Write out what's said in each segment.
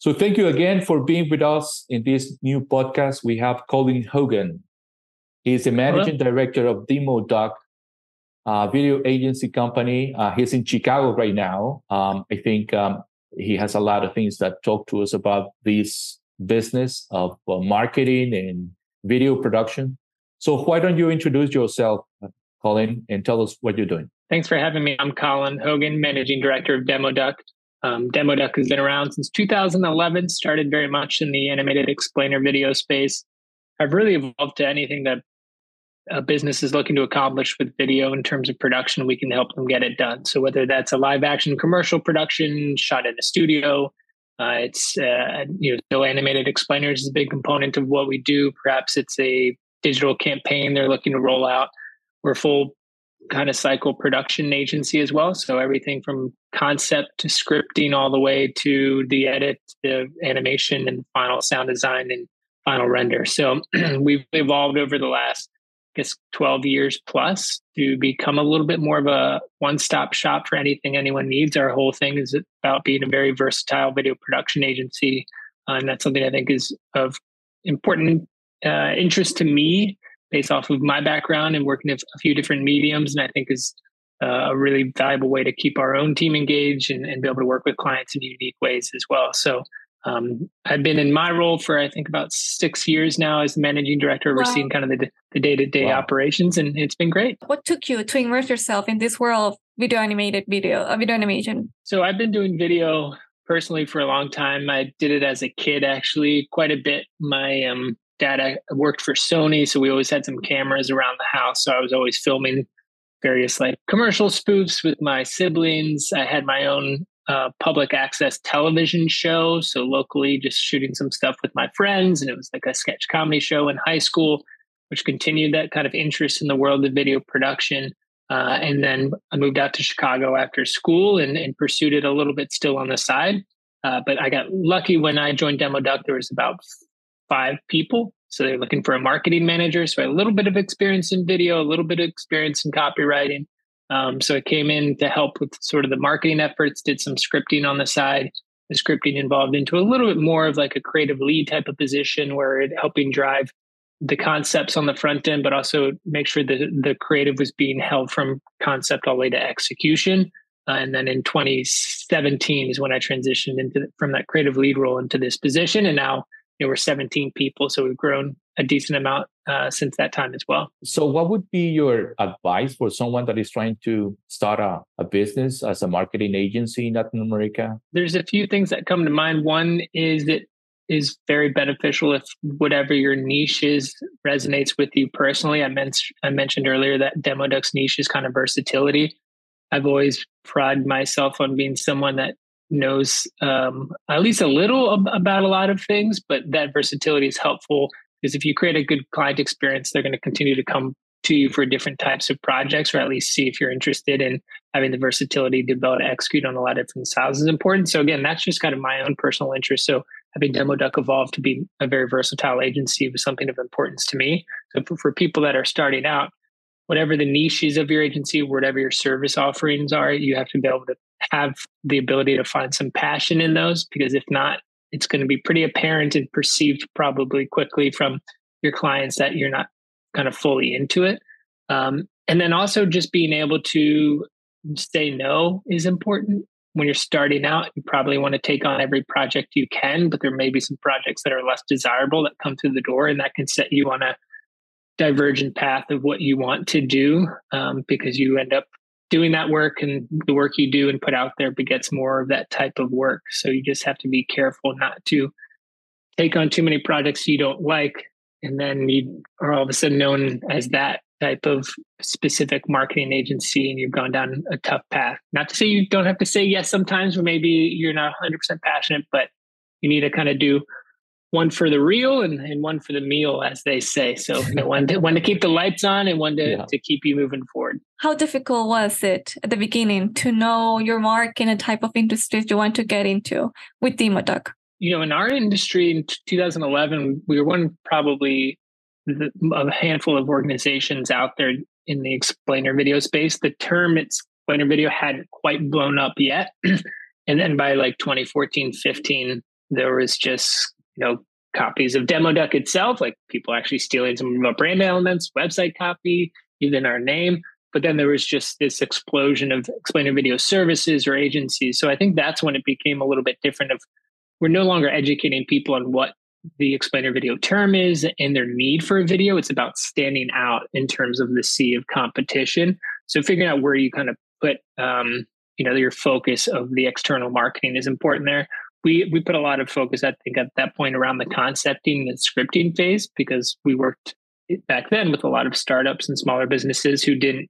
So thank you again for being with us in this new podcast. We have Colin Hogan. He's the managing Hello. director of Demo Duck, uh, video agency company. Uh, he's in Chicago right now. Um, I think um, he has a lot of things that talk to us about this business of uh, marketing and video production. So why don't you introduce yourself, Colin, and tell us what you're doing? Thanks for having me. I'm Colin Hogan, managing director of Demo Duck. Um, Demoduck has been around since 2011, started very much in the animated explainer video space. I've really evolved to anything that a business is looking to accomplish with video in terms of production, we can help them get it done. So whether that's a live action commercial production shot in a studio, uh, it's uh, you know still animated explainers is a big component of what we do. Perhaps it's a digital campaign they're looking to roll out. We're full kind of cycle production agency as well. So everything from concept to scripting all the way to the edit, the animation and final sound design and final render. So we've evolved over the last I guess 12 years plus to become a little bit more of a one-stop shop for anything anyone needs. Our whole thing is about being a very versatile video production agency. Uh, and that's something I think is of important uh, interest to me based off of my background and working with a few different mediums. And I think is uh, a really valuable way to keep our own team engaged and, and, be able to work with clients in unique ways as well. So um, I've been in my role for I think about six years now as the managing director, overseeing wow. kind of the, the day-to-day wow. operations, and it's been great. What took you to immerse yourself in this world of video animated video, uh, video animation? So I've been doing video personally for a long time. I did it as a kid, actually, quite a bit. My um, dad I worked for Sony, so we always had some cameras around the house. So I was always filming various like commercial spoofs with my siblings. I had my own uh, public access television show. So locally, just shooting some stuff with my friends, and it was like a sketch comedy show in high school, which continued that kind of interest in the world of video production. Uh, and then I moved out to Chicago after school and, and pursued it a little bit still on the side. Uh, but I got lucky when I joined Demo Duck. There was about five people, so they're looking for a marketing manager. So I had a little bit of experience in video, a little bit of experience in copywriting, um, so I came in to help with sort of the marketing efforts, did some scripting on the side. The scripting involved into a little bit more of like a creative lead type of position where it helping drive the concepts on the front end, but also make sure that the creative was being held from concept all the way to execution. Uh, and then in 2017 is when I transitioned into from that creative lead role into this position. And now you know, we're 17 people, so we've grown a decent amount uh, since that time as well. So, what would be your advice for someone that is trying to start a, a business as a marketing agency in Latin America? There's a few things that come to mind. One is it is very beneficial if whatever your niche is resonates with you personally. I, men- I mentioned earlier that Demo Duck's niche is kind of versatility. I've always prided myself on being someone that knows um, at least a little ab- about a lot of things, but that versatility is helpful because if you create a good client experience, they're going to continue to come to you for different types of projects, or at least see if you're interested in having the versatility to be able to execute on a lot of different styles is important. So again, that's just kind of my own personal interest. So having Demo Duck evolve to be a very versatile agency was something of importance to me. So for, for people that are starting out, whatever the niches of your agency, whatever your service offerings are, you have to be able to have the ability to find some passion in those because if not, it's going to be pretty apparent and perceived probably quickly from your clients that you're not kind of fully into it. Um, and then also just being able to say no is important. When you're starting out, you probably want to take on every project you can, but there may be some projects that are less desirable that come through the door, and that can set you on a divergent path of what you want to do um, because you end up doing that work and the work you do and put out there begets more of that type of work. So you just have to be careful not to take on too many projects you don't like. And then you are all of a sudden known as that type of specific marketing agency and you've gone down a tough path. Not to say you don't have to say yes sometimes, or maybe you're not 100% passionate, but you need to kind of do one for the real and, and one for the meal, as they say. So you know, one to, one to keep the lights on and one to, yeah. to keep you moving forward. How difficult was it at the beginning to know your mark in a type of industries you want to get into with Demo Duck? You know, in our industry in 2011, we were one probably the, a handful of organizations out there in the explainer video space. The term explainer video hadn't quite blown up yet. and then by like 2014, 15, there was just you know copies of demo duck itself, like people actually stealing some of our brand elements, website copy, even our name. But then there was just this explosion of explainer video services or agencies. So I think that's when it became a little bit different of we're no longer educating people on what the explainer video term is and their need for a video. It's about standing out in terms of the sea of competition. So figuring out where you kind of put um, you know your focus of the external marketing is important there we we put a lot of focus i think at that point around the concepting and scripting phase because we worked back then with a lot of startups and smaller businesses who didn't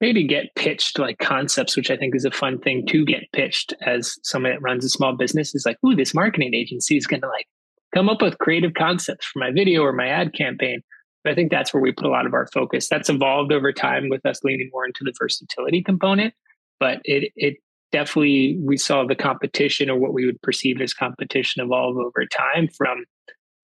maybe get pitched like concepts which i think is a fun thing to get pitched as someone that runs a small business. Is like ooh this marketing agency is going to like come up with creative concepts for my video or my ad campaign. But i think that's where we put a lot of our focus. That's evolved over time with us leaning more into the versatility component but it it definitely we saw the competition or what we would perceive as competition evolve over time from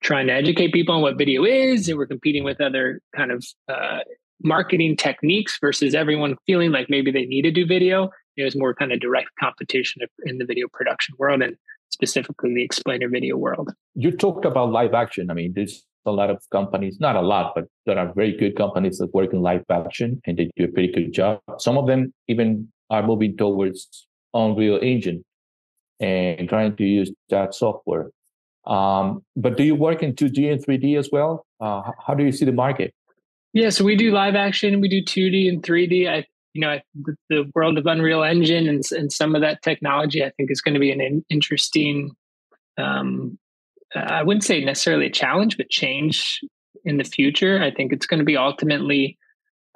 trying to educate people on what video is and we're competing with other kind of uh, marketing techniques versus everyone feeling like maybe they need to do video. It was more kind of direct competition in the video production world and specifically the explainer video world. You talked about live action. I mean there's a lot of companies not a lot but there are very good companies that work in live action and they do a pretty good job. Some of them even are moving towards Unreal Engine and trying to use that software. Um, but do you work in 2D and 3D as well? Uh, how do you see the market? Yeah, so we do live action, we do 2D and 3D. I, you know, I, the, the, world of Unreal Engine and, and some of that technology, I think is going to be an in, interesting. Um, I wouldn't say necessarily a challenge, but change in the future. I think it's going to be ultimately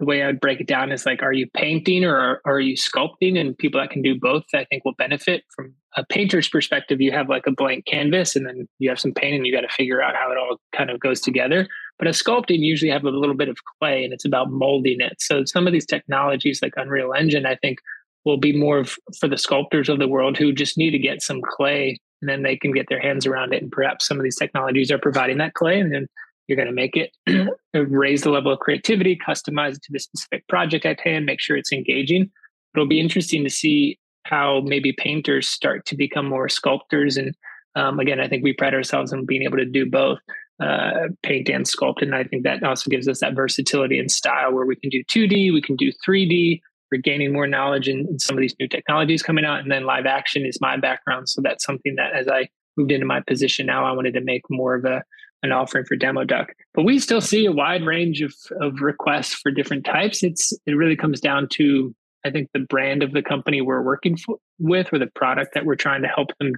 the way I would break it down is like, are you painting or are, you sculpting? And people that can do both, I think, will benefit from a painter's perspective. You have like a blank canvas, and then you have some paint, and you got to figure out how it all kind of goes together. But a sculpting usually have a little bit of clay, and it's about molding it. So some of these technologies, like Unreal Engine, I think, will be more of, for the sculptors of the world who just need to get some clay, and then they can get their hands around it. And perhaps some of these technologies are providing that clay, and then you're going to make it raise the level of creativity, customize it to the specific project at hand, make sure it's engaging. It'll be interesting to see how maybe painters start to become more sculptors. And um, again, I think we pride ourselves on being able to do both uh, paint and sculpt. And I think that also gives us that versatility and style where we can do 2D, we can do 3D. We're gaining more knowledge in, in some of these new technologies coming out. And then live action is my background. So that's something that as I moved into my position now, I wanted to make more of a an offering for demo duck. But we still see a wide range of, of requests for different types. It's it really comes down to I think the brand of the company we're working for, with or the product that we're trying to help them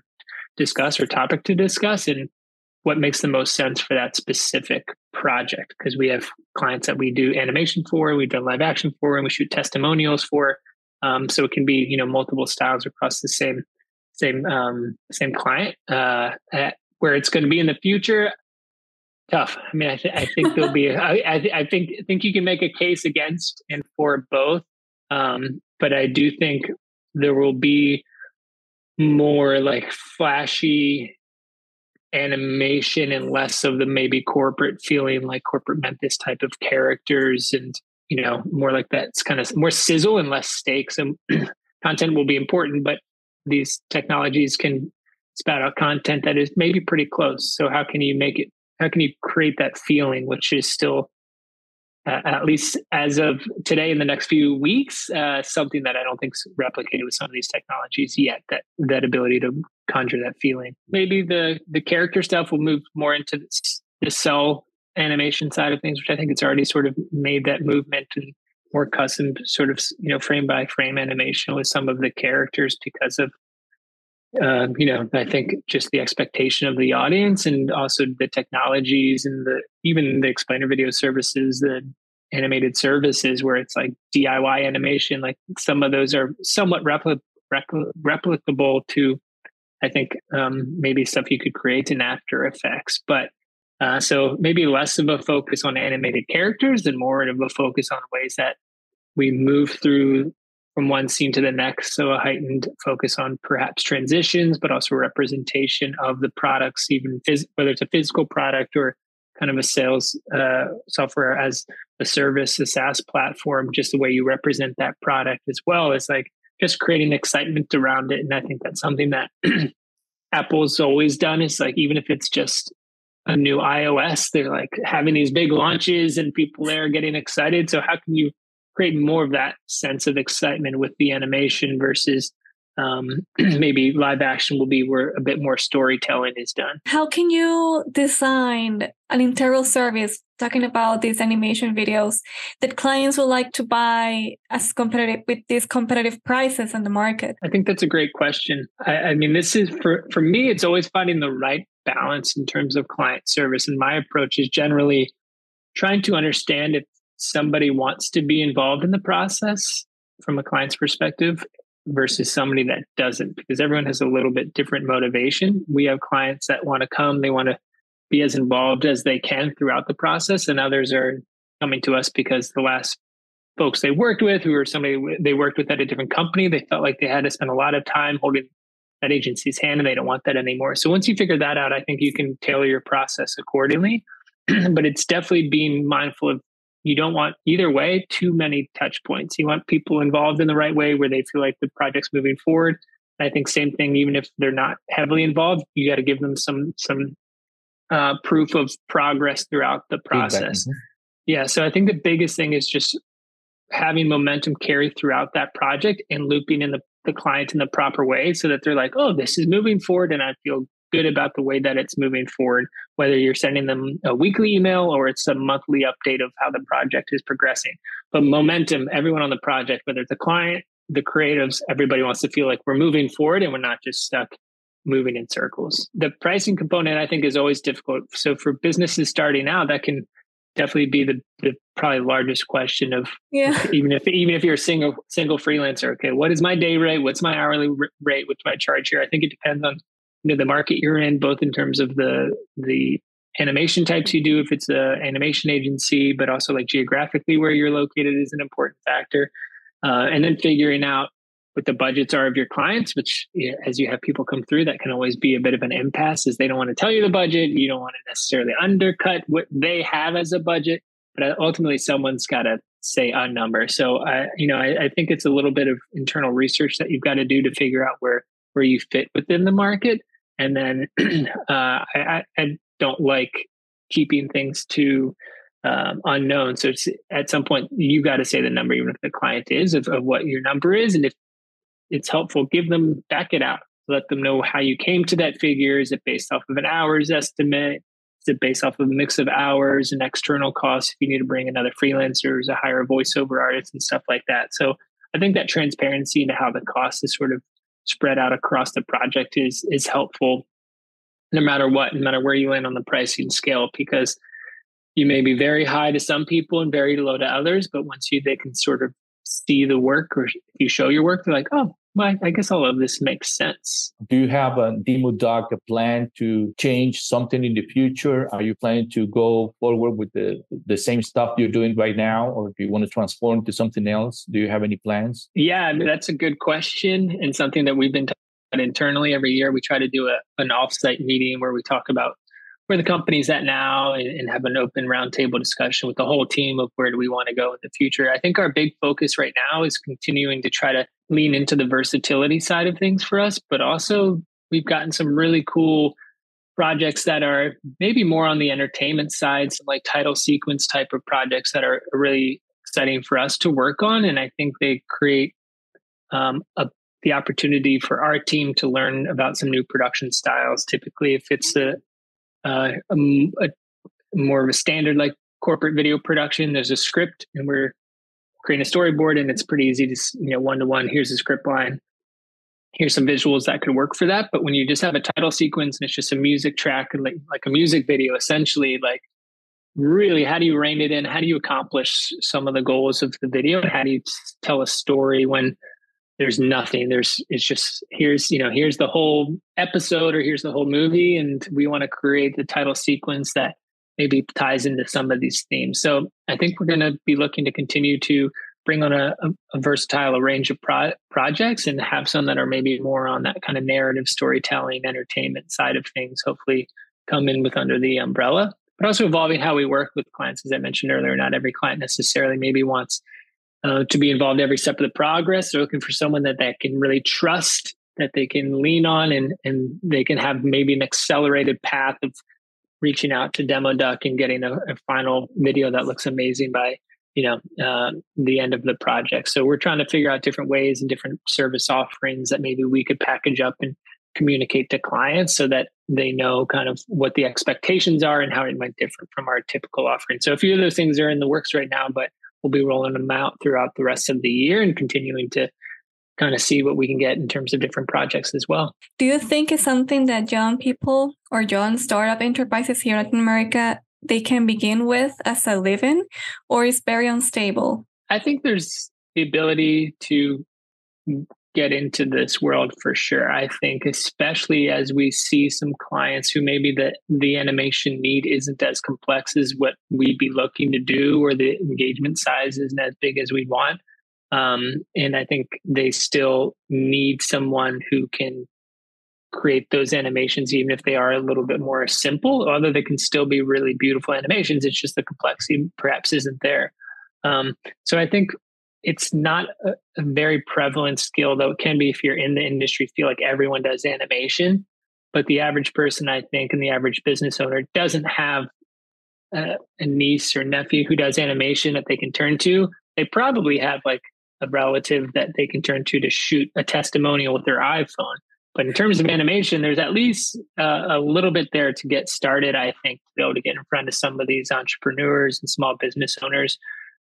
discuss or topic to discuss and what makes the most sense for that specific project. Because we have clients that we do animation for we've done live action for and we shoot testimonials for. Um, so it can be you know multiple styles across the same same um, same client uh, at, where it's going to be in the future tough. I mean, I, th- I think there'll be. I, I, I think think you can make a case against and for both, um, but I do think there will be more like flashy animation and less of the maybe corporate feeling like corporate Memphis type of characters and you know more like that's kind of more sizzle and less stakes and content will be important but these technologies can spout out content that is maybe pretty close so how can you make it how can you create that feeling which is still uh, at least as of today in the next few weeks uh, something that i don't think's replicated with some of these technologies yet that that ability to conjure that feeling. Maybe the the character stuff will move more into the cel animation side of things which i think it's already sort of made that movement and more custom sort of you know frame by frame animation with some of the characters because of uh, you know, I think just the expectation of the audience and also the technologies and the even the explainer video services, the animated services where it's like DIY animation, like some of those are somewhat repli- replicable to, I think, um, maybe stuff you could create in After Effects. But uh, so maybe less of a focus on animated characters and more of a focus on ways that we move through from one scene to the next. So a heightened focus on perhaps transitions, but also representation of the products, even phys- whether it's a physical product or kind of a sales uh, software as a service, a SaaS platform, just the way you represent that product as well is like just creating excitement around it. And I think that's something that Apple's always done is like even if it's just a new iOS, they're like having these big launches and people there getting excited. So how can you create more of that sense of excitement with the animation versus um, maybe live action will be where a bit more storytelling is done. How can you design an internal service talking about these animation videos that clients would like to buy as competitive with these competitive prices in the market? I think that's a great question. I, I mean, this is for for me, it's always finding the right balance in terms of client service, and my approach is generally trying to understand if somebody wants to be involved in the process from a client's perspective versus somebody that doesn't because everyone has a little bit different motivation. We have clients that want to come, they want to be as involved as they can throughout the process, and others are coming to us because the last folks they worked with, who were somebody they worked with at a different company, they felt like they had to spend a lot of time holding that agency's hand and they don't want that anymore. So once you figure that out, I think you can tailor your process accordingly. but it's definitely being mindful of you don't want either way too many touch points. You want people involved in the right way where they feel like the project's moving forward. I think same thing, even if they're not heavily involved, you got to give them some some uh, proof of progress throughout the process. Mm-hmm. Yeah, so I think the biggest thing is just having momentum carry throughout that project and looping in the, the client in the proper way so that they're like, oh, this is moving forward and I feel good about the way that it's moving forward, whether you're sending them a weekly email or it's a monthly update of how the project is progressing. But momentum, everyone on the project, whether it's a client, the creatives, everybody wants to feel like we're moving forward and we're not just stuck moving in circles. The pricing component, I think, is always difficult. So for businesses starting out, that can definitely be the, the probably largest question of yeah. even if even if you're a single single freelancer okay what is my day rate what's my hourly rate what do i charge here i think it depends on you know the market you're in, both in terms of the the animation types you do if it's a animation agency, but also like geographically where you're located is an important factor. Uh, and then figuring out what the budgets are of your clients, which as you have people come through, that can always be a bit of an impasse as they don't want to tell you the budget. You don't want to necessarily undercut what they have as a budget, but ultimately someone's got to say a number. So I, you know, I, I think it's a little bit of internal research that you've got to do to figure out where where you fit within the market and then uh, I, I, don't like keeping things too um, unknown. So at some point, you got to say the number, even if the client is, of, of what your number is. And if it's helpful, give them, back it out. Let them know how you came to that figure. Is it based off of an hours estimate? Is it based off of a mix of hours and external costs if you need to bring another freelancers, a hire a voiceover artist and stuff like that? So I think that transparency into how the cost is sort of spread out across the project is is helpful. No matter what no matter where you land on the pricing scale because you may be very high to some people and very low to others but once you they can sort of see the work or if you show your work they're like oh well, I guess all of this makes sense. Do you have a Demo Duck, a plan to change something in the future? Are you planning to go forward with the the same stuff you're doing right now, or do you want to transform to something else? Do you have any plans? Yeah, that's a good question and something that we've been talking internally every year. We try to do a, an offsite meeting where we talk about where the company's at now and, and, have an open roundtable discussion with the whole team of where do we want to go in the future. I think our big focus right now is continuing to try to lean into the versatility side of things for us, but also we've gotten some really cool projects that are maybe more on the entertainment side, some like title sequence type of projects that are really exciting for us to work on. And I think they create um, a, the opportunity for our team to learn about some new production styles. Typically, if it's a, uh, a, a more of a standard like corporate video production, there's a script and we're creating a storyboard and it's pretty easy to you know one to one here's the script line. Here's some visuals that could work for that but when you just have a title sequence and it's just a music track and like like a music video essentially like really how do you rein it in? How do you accomplish some of the goals of the video? And how do you tell a story when there's nothing? There's it's just here's you know here's the whole episode or here's the whole movie and we want to create the title sequence that maybe ties into some of these themes. So I think we're going to be looking to continue to bring on a, a, versatile range of pro- projects and have some that are maybe more on that kind of narrative storytelling, entertainment side of things. Hopefully, come in with under the umbrella, but also evolving how we work with clients. As I mentioned earlier, not every client necessarily maybe wants uh, to be involved every step of the progress. They're looking for someone that that can really trust that they can lean on and and they can have maybe an accelerated path of reaching out to demo duck and getting a, a final video that looks amazing by you know uh, the end of the project. So we're trying to figure out different ways and different service offerings that maybe we could package up and communicate to clients so that they know kind of what the expectations are and how it might differ from our typical offering. So a few of those things are in the works right now but we'll be rolling them out throughout the rest of the year and continuing to kind of see what we can get in terms of different projects as well. Do you think it's something that young people or young startup enterprises here in Latin America they can begin with as a living or is very unstable? I think there's the ability to get into this world for sure. I think especially as we see some clients who maybe the the animation need isn't as complex as what we'd be looking to do or the engagement size isn't as big as we want. Um, and I think they still need someone who can create those animations, even if they are a little bit more simple, although they can still be really beautiful animations. It's just the complexity perhaps isn't there. Um, so I think it's not a, a, very prevalent skill, though it can be if you're in the industry, feel like everyone does animation. But the average person, I think, and the average business owner doesn't have a, a niece or nephew who does animation that they can turn to. They probably have like a relative that they can turn to to shoot a testimonial with their iPhone. But in terms of animation, there's at least uh, a little bit there to get started, I think, to be able to get in front of some of these entrepreneurs and small business owners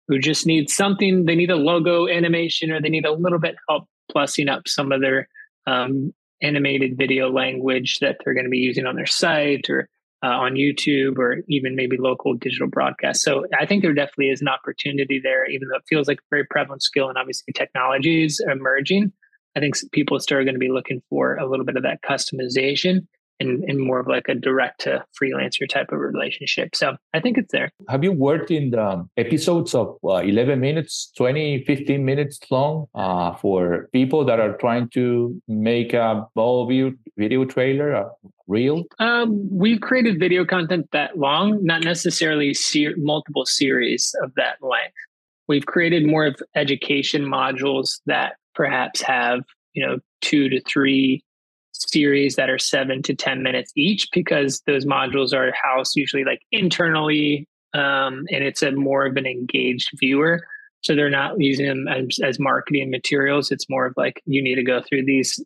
who just need something. They need a logo animation or they need a little bit help plussing up some of their um, animated video language that they're going to be using on their site or uh, on YouTube or even maybe local digital broadcast. So I think there definitely is an opportunity there, even though it feels like a very prevalent skill and obviously technology is emerging. I think people still are going to be looking for a little bit of that customization and, and more of like a direct to freelancer type of relationship. So I think it's there. Have you worked in the episodes of uh, 11 minutes, 20, 15 minutes long uh, for people that are trying to make a ball view video trailer, a reel? Um, we've created video content that long, not necessarily ser- multiple series of that length. We've created more of education modules that perhaps have, you know, two to three series that are seven to 10 minutes each because those modules are housed usually like internally um, and it's a more of an engaged viewer. So they're not using them as, as marketing materials. It's more of like you need to go through these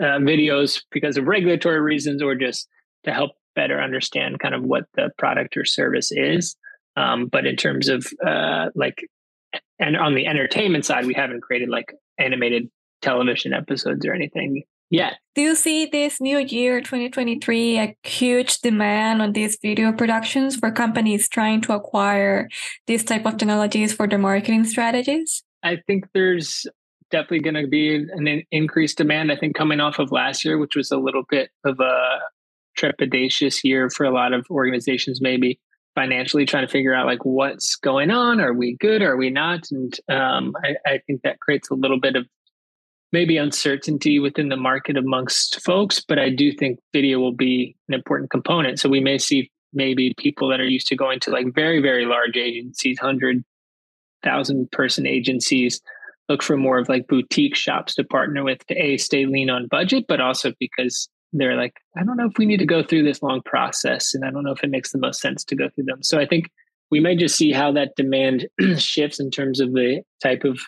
uh, videos because of regulatory reasons or just to help better understand kind of what the product or service is. Um, but in terms of uh, like, and on the entertainment side, we haven't created like animated television episodes or anything yet. Do you see this new year, 2023, a huge demand on these video productions for companies trying to acquire these type of technologies for their marketing strategies? I think there's definitely going to be an increased demand. I think coming off of last year, which was a little bit of a trepidatious year for a lot of organizations, maybe financially trying to figure out like what's going on. Are we good? Are we not? And um, I, I think that creates a little bit of maybe uncertainty within the market amongst folks, but I do think video will be an important component. So we may see maybe people that are used to going to like very, very large agencies, hundred thousand person agencies, look for more of like boutique shops to partner with to a stay lean on budget, but also because they're like, I don't know if we need to go through this long process, and I don't know if it makes the most sense to go through them. So I think we may just see how that demand shifts in terms of the type of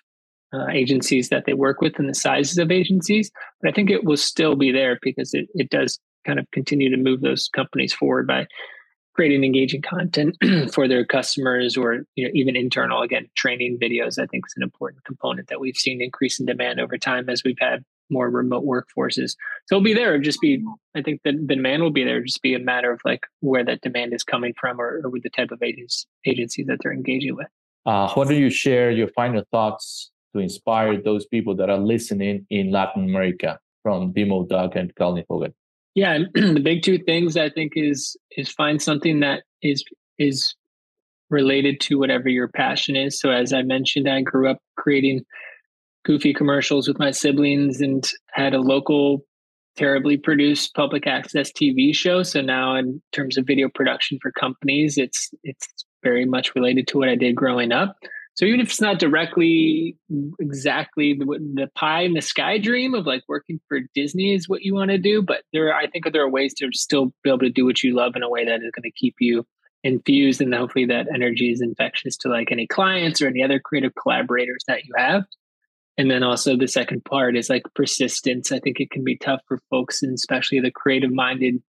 uh, agencies that they work with and the sizes of agencies. But I think it will still be there because it, it does kind of continue to move those companies forward by creating engaging content for their customers or you know even internal again training videos i think is an important component that we've seen increase in demand over time as we've had more remote workforces so it'll be there it'll just be i think the, the demand will be there it'll just be a matter of like where that demand is coming from or, or with the type of agents, agencies that they're engaging with uh, don't you share your final thoughts to inspire those people that are listening in Latin America from Demo Duck and Colin Hogan? Yeah, the big two things I think is is find something that is is related to whatever your passion is. So as I mentioned, I grew up creating goofy commercials with my siblings and had a local terribly produced public access TV show. So now in terms of video production for companies, it's it's very much related to what I did growing up. So even if it's not directly exactly the, the pie in the sky dream of like working for Disney is what you want to do, but there, I think there are ways to still be able to do what you love in a way that is going to keep you infused, and hopefully that energy is infectious to like any clients or any other creative collaborators that you have. And then also the second part is like persistence. I think it can be tough for folks, and especially the creative minded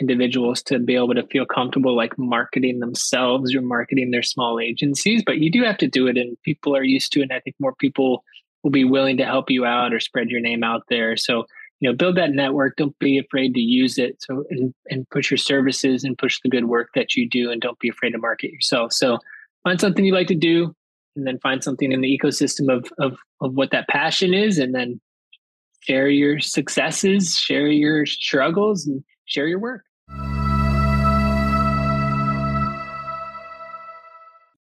individuals to be able to feel comfortable like marketing themselves or marketing their small agencies but you do have to do it and people are used to it and i think more people will be willing to help you out or spread your name out there. So you know build that network. Don't be afraid to use it so and, and push your services and push the good work that you do and don't be afraid to market yourself. So find something you like to do and then find something in the ecosystem of of of what that passion is and then share your successes share your struggles and share your work